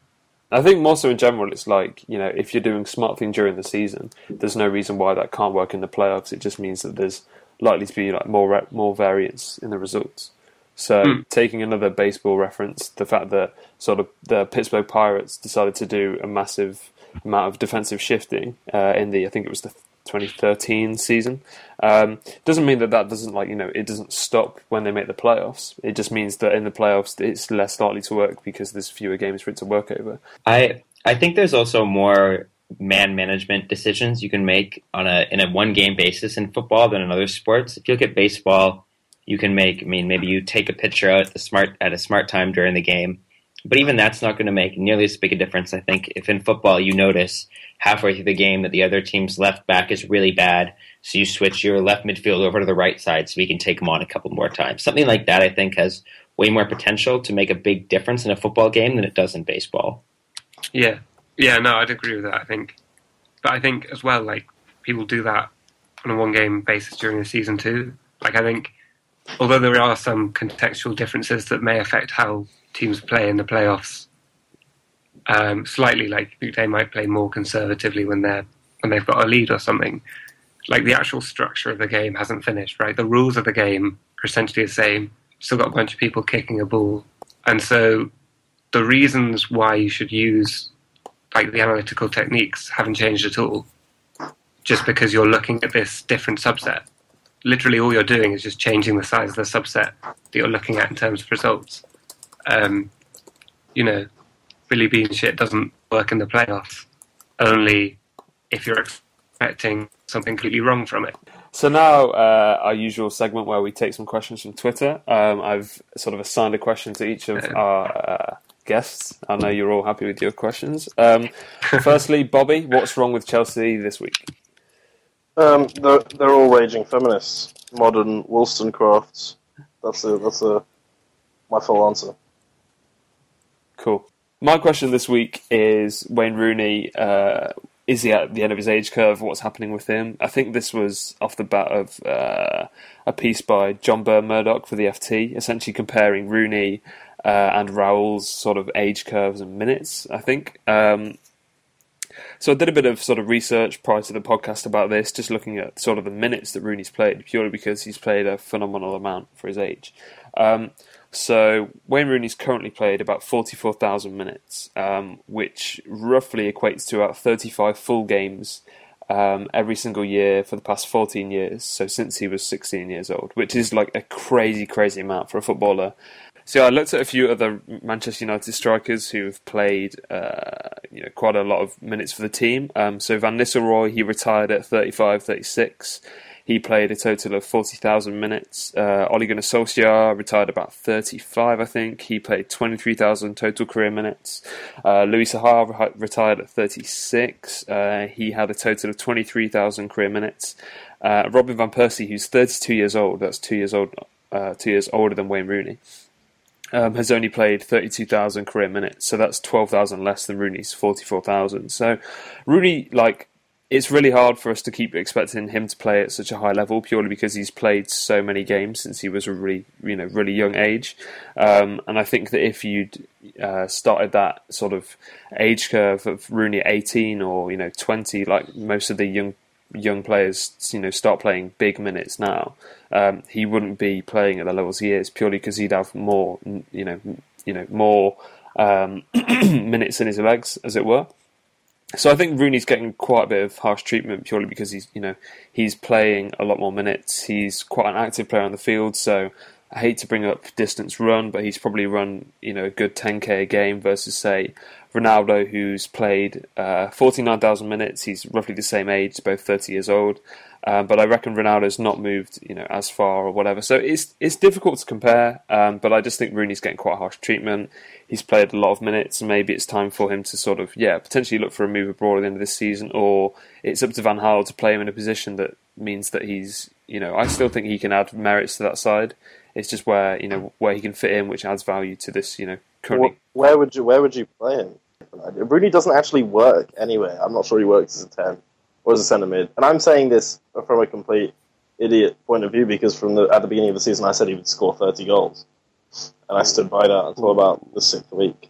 I think more so in general, it's like you know, if you're doing smart thing during the season, there's no reason why that can't work in the playoffs. It just means that there's likely to be like more re- more variance in the results. So, Hmm. taking another baseball reference, the fact that sort of the Pittsburgh Pirates decided to do a massive amount of defensive shifting uh, in the I think it was the 2013 season um, doesn't mean that that doesn't like you know it doesn't stop when they make the playoffs. It just means that in the playoffs it's less likely to work because there's fewer games for it to work over. I I think there's also more man management decisions you can make on a in a one game basis in football than in other sports. If you look at baseball, you can make I mean maybe you take a pitcher out at the smart at a smart time during the game. But even that's not going to make nearly as big a difference, I think, if in football you notice halfway through the game that the other team's left back is really bad, so you switch your left midfield over to the right side so we can take them on a couple more times. Something like that, I think, has way more potential to make a big difference in a football game than it does in baseball. Yeah, yeah, no, I'd agree with that. I think, but I think as well, like people do that on a one-game basis during the season too. Like I think, although there are some contextual differences that may affect how teams play in the playoffs, um, slightly, like they might play more conservatively when they're when they've got a lead or something. Like the actual structure of the game hasn't finished, right? The rules of the game are essentially the same. Still got a bunch of people kicking a ball, and so the reasons why you should use like the analytical techniques haven't changed at all. Just because you're looking at this different subset. Literally, all you're doing is just changing the size of the subset that you're looking at in terms of results. Um, you know, Billy Beane shit doesn't work in the playoffs. Only if you're expecting something completely wrong from it. So now uh, our usual segment where we take some questions from Twitter. Um, I've sort of assigned a question to each of our uh, guests. I know you're all happy with your questions. Um, firstly, Bobby, what's wrong with Chelsea this week? Um, they're, they're all raging feminists, modern Wollstonecrafts. That's a that's a my full answer. Cool. My question this week is Wayne Rooney. Uh, is he at the end of his age curve? What's happening with him? I think this was off the bat of uh, a piece by John Burn-Murdoch for the FT, essentially comparing Rooney uh, and Raul's sort of age curves and minutes. I think. Um, so I did a bit of sort of research prior to the podcast about this, just looking at sort of the minutes that Rooney's played, purely because he's played a phenomenal amount for his age. Um, So Wayne Rooney's currently played about 44,000 minutes, um, which roughly equates to about 35 full games um, every single year for the past 14 years. So since he was 16 years old, which is like a crazy, crazy amount for a footballer. So I looked at a few other Manchester United strikers who've played, uh, you know, quite a lot of minutes for the team. Um, so Van Nistelrooy, he retired at 35, 36. He played a total of 40,000 minutes. Uh, Ole Gunnar Solskjaer retired about 35, I think. He played 23,000 total career minutes. Uh, Louis Saha retired at 36. Uh, he had a total of 23,000 career minutes. Uh, Robin Van Persie, who's 32 years old, that's two years old, uh, two years older than Wayne Rooney. Um, has only played 32,000 career minutes, so that's 12,000 less than Rooney's 44,000. So Rooney, like, it's really hard for us to keep expecting him to play at such a high level purely because he's played so many games since he was a really you know really young age um, and I think that if you'd uh, started that sort of age curve of Rooney at 18 or you know 20 like most of the young young players you know start playing big minutes now um, he wouldn't be playing at the levels he is purely because he'd have more you know you know more um, minutes in his legs as it were so I think Rooney's getting quite a bit of harsh treatment purely because he's you know he's playing a lot more minutes. He's quite an active player on the field, so I hate to bring up distance run, but he's probably run you know a good 10k a game versus say Ronaldo, who's played uh, 49,000 minutes. He's roughly the same age, both 30 years old. Uh, but I reckon Ronaldo's not moved, you know, as far or whatever. So it's it's difficult to compare. Um, but I just think Rooney's getting quite harsh treatment. He's played a lot of minutes, and maybe it's time for him to sort of yeah potentially look for a move abroad at the end of this season, or it's up to Van Gaal to play him in a position that means that he's you know I still think he can add merits to that side. It's just where you know where he can fit in, which adds value to this you know currently. Where would you where would you play him? Rooney doesn't actually work anyway. I'm not sure he works as a ten or as a centre mid. And I'm saying this from a complete idiot point of view because from the at the beginning of the season I said he would score 30 goals, and I stood by that until about the sixth week.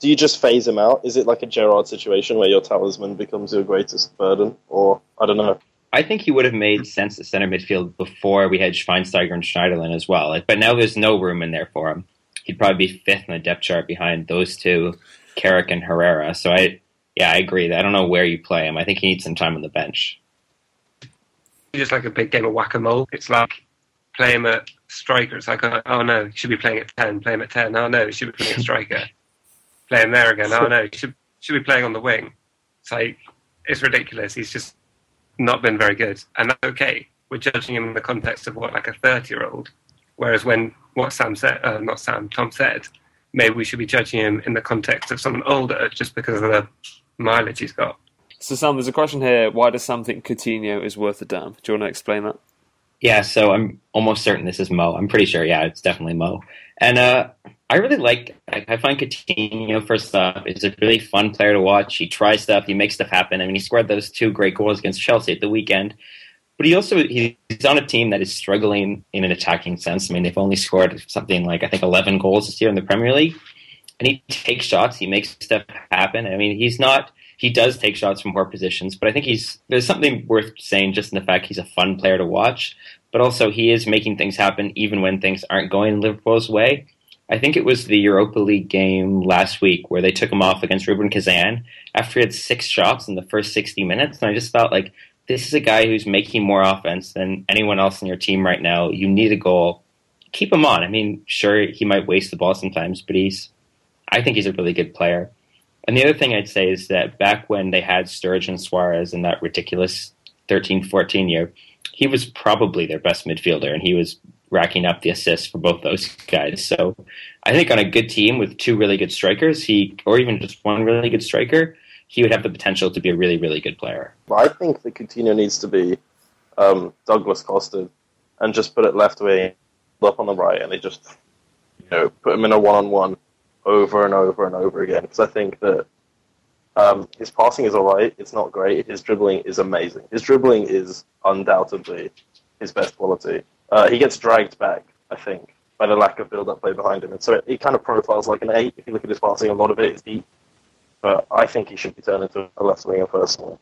Do you just phase him out? Is it like a Gerrard situation where your talisman becomes your greatest burden, or I don't know? I think he would have made sense at center midfield before we had Schweinsteiger and Schneiderlin as well. But now there's no room in there for him. He'd probably be fifth in the depth chart behind those two, Carrick and Herrera. So I yeah, I agree. I don't know where you play him. I think he needs some time on the bench. Just like a big game of whack a mole. It's like play him at striker. It's like, oh no, he should be playing at 10. Play him at 10. Oh no, he should be playing at striker. play him there again. Oh no, he should, should be playing on the wing. It's like, it's ridiculous. He's just not been very good. And that's okay. We're judging him in the context of what, like a 30 year old. Whereas when what Sam said, uh, not Sam, Tom said, maybe we should be judging him in the context of someone older just because of the mileage he's got. So, Sam, there's a question here. Why does Sam think Coutinho is worth a damn? Do you want to explain that? Yeah, so I'm almost certain this is Mo. I'm pretty sure, yeah, it's definitely Mo. And uh, I really like, I find Coutinho, first off, is a really fun player to watch. He tries stuff, he makes stuff happen. I mean, he scored those two great goals against Chelsea at the weekend. But he also, he's on a team that is struggling in an attacking sense. I mean, they've only scored something like, I think, 11 goals this year in the Premier League. And he takes shots, he makes stuff happen. I mean, he's not he does take shots from poor positions, but I think he's there's something worth saying just in the fact he's a fun player to watch, but also he is making things happen even when things aren't going Liverpool's way. I think it was the Europa League game last week where they took him off against Rubin Kazan after he had six shots in the first 60 minutes, and I just thought like this is a guy who's making more offense than anyone else in your team right now. You need a goal. Keep him on. I mean, sure, he might waste the ball sometimes, but he's, I think he's a really good player. And the other thing I'd say is that back when they had Sturridge and Suarez in that ridiculous 13 14 year, he was probably their best midfielder and he was racking up the assists for both those guys. So I think on a good team with two really good strikers, he or even just one really good striker, he would have the potential to be a really, really good player. I think that Coutinho needs to be um, Douglas Costa and just put it left wing, up on the right, and they just you know put him in a one on one over and over and over again because I think that um, his passing is all right. It's not great. His dribbling is amazing. His dribbling is undoubtedly his best quality. Uh, he gets dragged back, I think, by the lack of build-up play behind him, and so it, it, kind of profiles like an eight. If you look at his passing, a lot of it is deep, but I think he should be turned into a left winger personally.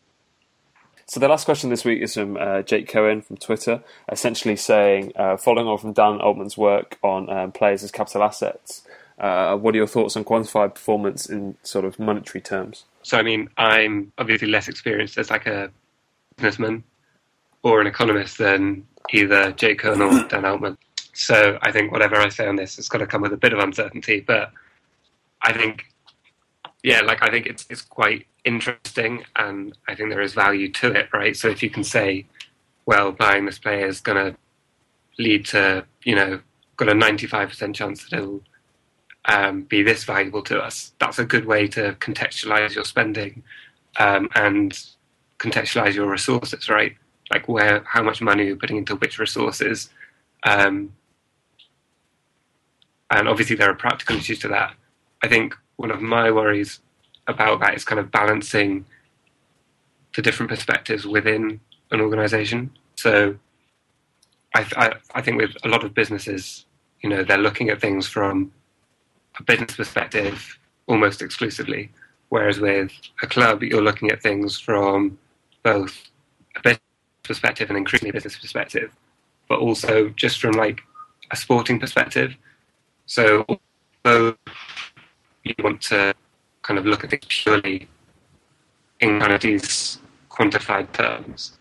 So the last question this week is from uh, Jake Cohen from Twitter, essentially saying, uh, following on from Dan Altman's work on um, players as capital assets, uh, what are your thoughts on quantified performance in sort of monetary terms? So, I mean, I'm obviously less experienced as like a businessman or an economist than either Jake Cohen or Dan Altman. So, I think whatever I say on this has got to come with a bit of uncertainty. But I think, yeah, like I think it's it's quite interesting, and I think there is value to it, right? So, if you can say, well, buying this player is going to lead to, you know, got a 95% chance that it'll um, be this valuable to us. That's a good way to contextualize your spending um, and contextualize your resources, right? Like where, how much money you're putting into which resources. Um, and obviously, there are practical issues to that. I think one of my worries about that is kind of balancing the different perspectives within an organization. So, I, I, I think with a lot of businesses, you know, they're looking at things from a business perspective almost exclusively. Whereas with a club, you're looking at things from both a business perspective and increasingly a business perspective, but also just from like a sporting perspective. So although you want to kind of look at things purely in kind of these quantified terms,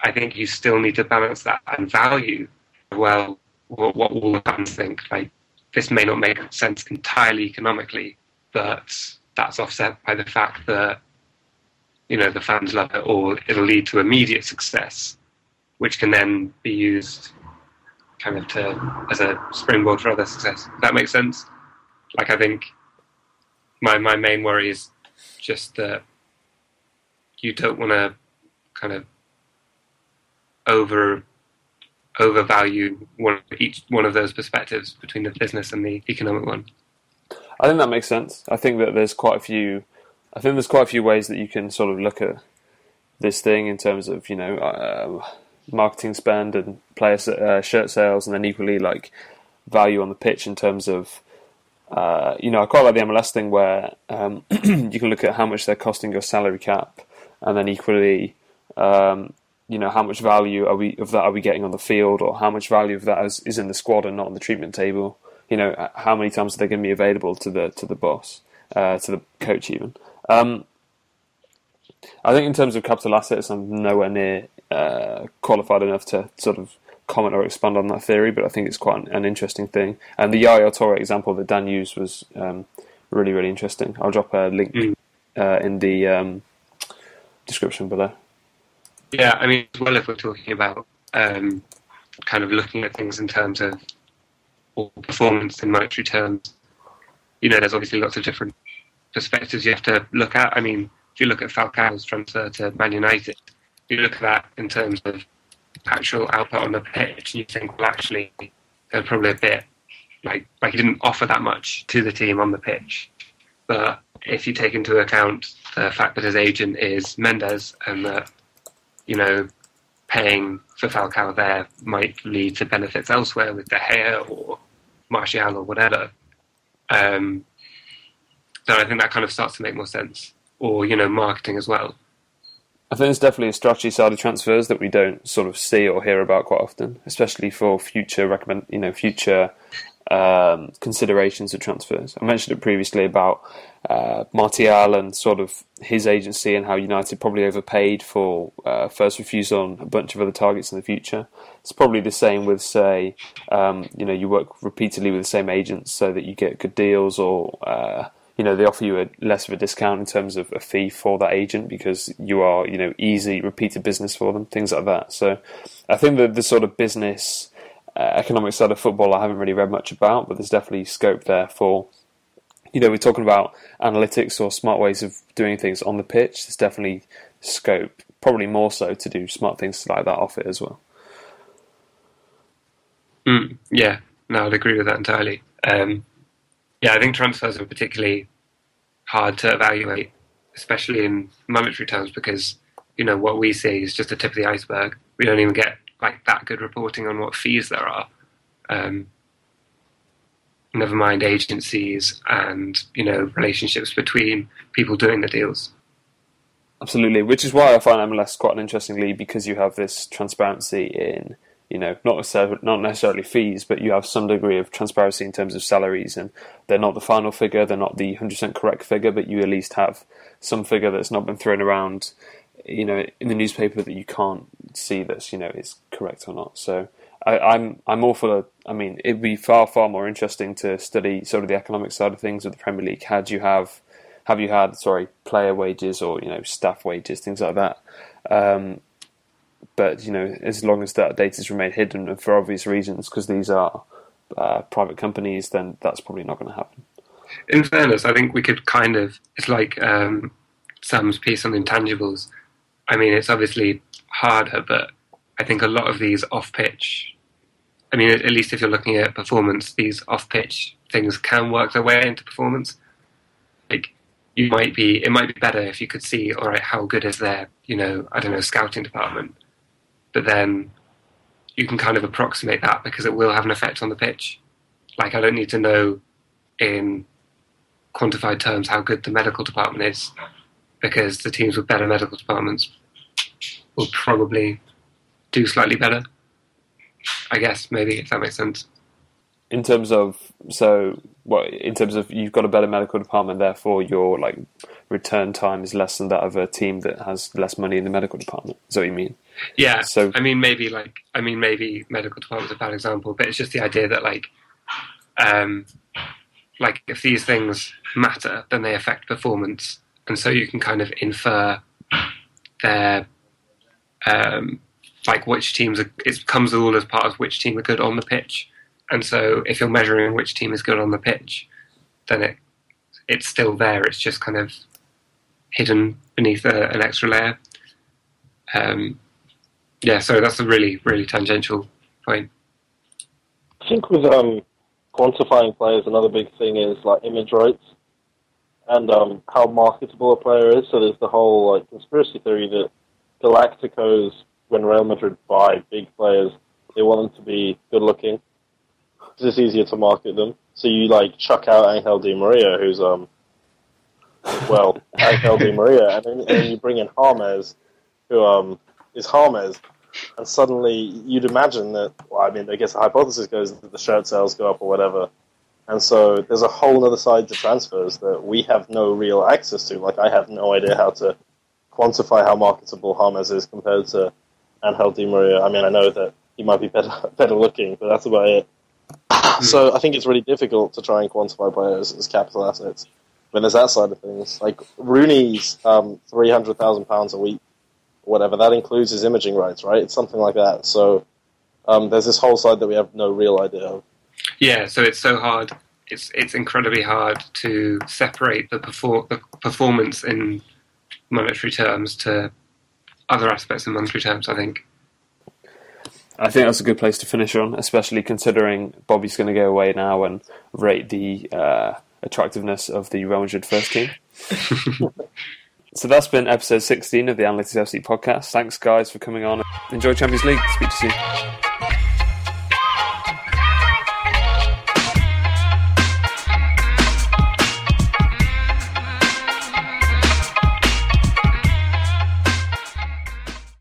I think you still need to balance that and value well what, what all the fans think. Like this may not make sense entirely economically, but that's offset by the fact that you know the fans love it, or it'll lead to immediate success, which can then be used kind of to as a springboard for other success. that makes sense. Like I think my my main worry is just that you don't want to kind of over overvalue one each one of those perspectives between the business and the economic one. I think that makes sense. I think that there's quite a few. I think there's quite a few ways that you can sort of look at this thing in terms of you know uh, marketing spend and player uh, shirt sales, and then equally like value on the pitch in terms of. Uh, you know, I quite like the MLS thing where um, you can look at how much they're costing your salary cap, and then equally, um, you know, how much value are we of that are we getting on the field, or how much value of that is, is in the squad and not on the treatment table. You know, how many times are they going to be available to the to the boss, uh, to the coach even. Um, I think in terms of capital assets, I'm nowhere near uh, qualified enough to sort of comment or expand on that theory, but I think it's quite an, an interesting thing. And the Yaya Toure example that Dan used was um, really, really interesting. I'll drop a link mm. uh, in the um, description below. Yeah, I mean, as well, if we're talking about um, kind of looking at things in terms of performance in monetary terms, you know, there's obviously lots of different perspectives you have to look at. I mean, if you look at Falcao's transfer to Man United, you look at that in terms of actual output on the pitch, and you think, well, actually, there's probably a bit like like he didn't offer that much to the team on the pitch. But if you take into account the fact that his agent is Mendes and that you know, paying for Falcao there might lead to benefits elsewhere with De Gea or Martial or whatever. Um, then I think that kind of starts to make more sense. Or, you know, marketing as well. I think there's definitely a strategy side of transfers that we don't sort of see or hear about quite often, especially for future recommend, you know, future um, considerations of transfers. I mentioned it previously about uh, Martial and sort of his agency and how United probably overpaid for uh, first refusal on a bunch of other targets in the future. It's probably the same with, say, um, you know, you work repeatedly with the same agents so that you get good deals, or uh, you know, they offer you a less of a discount in terms of a fee for that agent because you are, you know, easy repeated business for them, things like that. So, I think that the sort of business uh, economic side of football I haven't really read much about, but there's definitely scope there for. You know, we're talking about analytics or smart ways of doing things on the pitch. There's definitely scope, probably more so, to do smart things like that off it as well. Mm, yeah, no, I'd agree with that entirely. Um, yeah, I think transfers are particularly hard to evaluate, especially in monetary terms, because you know what we see is just the tip of the iceberg. We don't even get like that good reporting on what fees there are. Um, never mind agencies and you know relationships between people doing the deals. Absolutely, which is why I find MLS quite an interesting league because you have this transparency in you know not necessarily, not necessarily fees, but you have some degree of transparency in terms of salaries, and they're not the final figure, they're not the hundred percent correct figure, but you at least have some figure that's not been thrown around, you know, in the newspaper that you can't see this, you know, is correct or not. So. I, I'm I'm all for. I mean, it'd be far far more interesting to study sort of the economic side of things of the Premier League. Had you have have you had sorry player wages or you know staff wages things like that um, but you know as long as that data is remained hidden for obvious reasons because these are uh, private companies then that's probably not going to happen. In fairness i think we could kind of it's like um, sam's piece on intangibles. I mean it's obviously harder but i think a lot of these off pitch i mean at least if you're looking at performance these off pitch things can work their way into performance. Like you might be it might be better if you could see all right how good is their you know I don't know scouting department, but then you can kind of approximate that because it will have an effect on the pitch. Like I don't need to know in quantified terms how good the medical department is because the teams with better medical departments will probably do slightly better. I guess maybe if that makes sense in terms of so well, in terms of you've got a better medical department, therefore your like return time is less than that of a team that has less money in the medical department. Is that what you mean? Yeah. So I mean, maybe like I mean, maybe medical department's a bad example, but it's just the idea that like, um, like if these things matter, then they affect performance, and so you can kind of infer their um, like which teams are, it comes all as part of which team are good on the pitch and so if you're measuring which team is good on the pitch, then it it's still there. It's just kind of hidden beneath a, an extra layer. Um, yeah, so that's a really, really tangential point. I think with um, quantifying players, another big thing is like image rights and um, how marketable a player is. So there's the whole like conspiracy theory that Galacticos, when Real Madrid buy big players, they want them to be good looking because it's easier to market them. So you like chuck out Angel Di Maria, who's um, well, Angel Di Maria, and then, and then you bring in James, who um is James, and suddenly you'd imagine that. Well, I mean, I guess the hypothesis goes that the shirt sales go up or whatever, and so there's a whole other side to transfers that we have no real access to. Like I have no idea how to quantify how marketable James is compared to Angel Di Maria. I mean, I know that he might be better better looking, but that's about it. So I think it's really difficult to try and quantify players as capital assets. when there's that side of things. Like Rooney's um, three hundred thousand pounds a week, whatever that includes his imaging rights, right? It's something like that. So um, there's this whole side that we have no real idea of. Yeah, so it's so hard. It's it's incredibly hard to separate the, perfor- the performance in monetary terms to other aspects in monetary terms. I think. I think that's a good place to finish on, especially considering Bobby's going to go away now and rate the uh, attractiveness of the Real Madrid first team. so that's been episode 16 of the Analytics FC podcast. Thanks, guys, for coming on. Enjoy Champions League. Speak to you soon.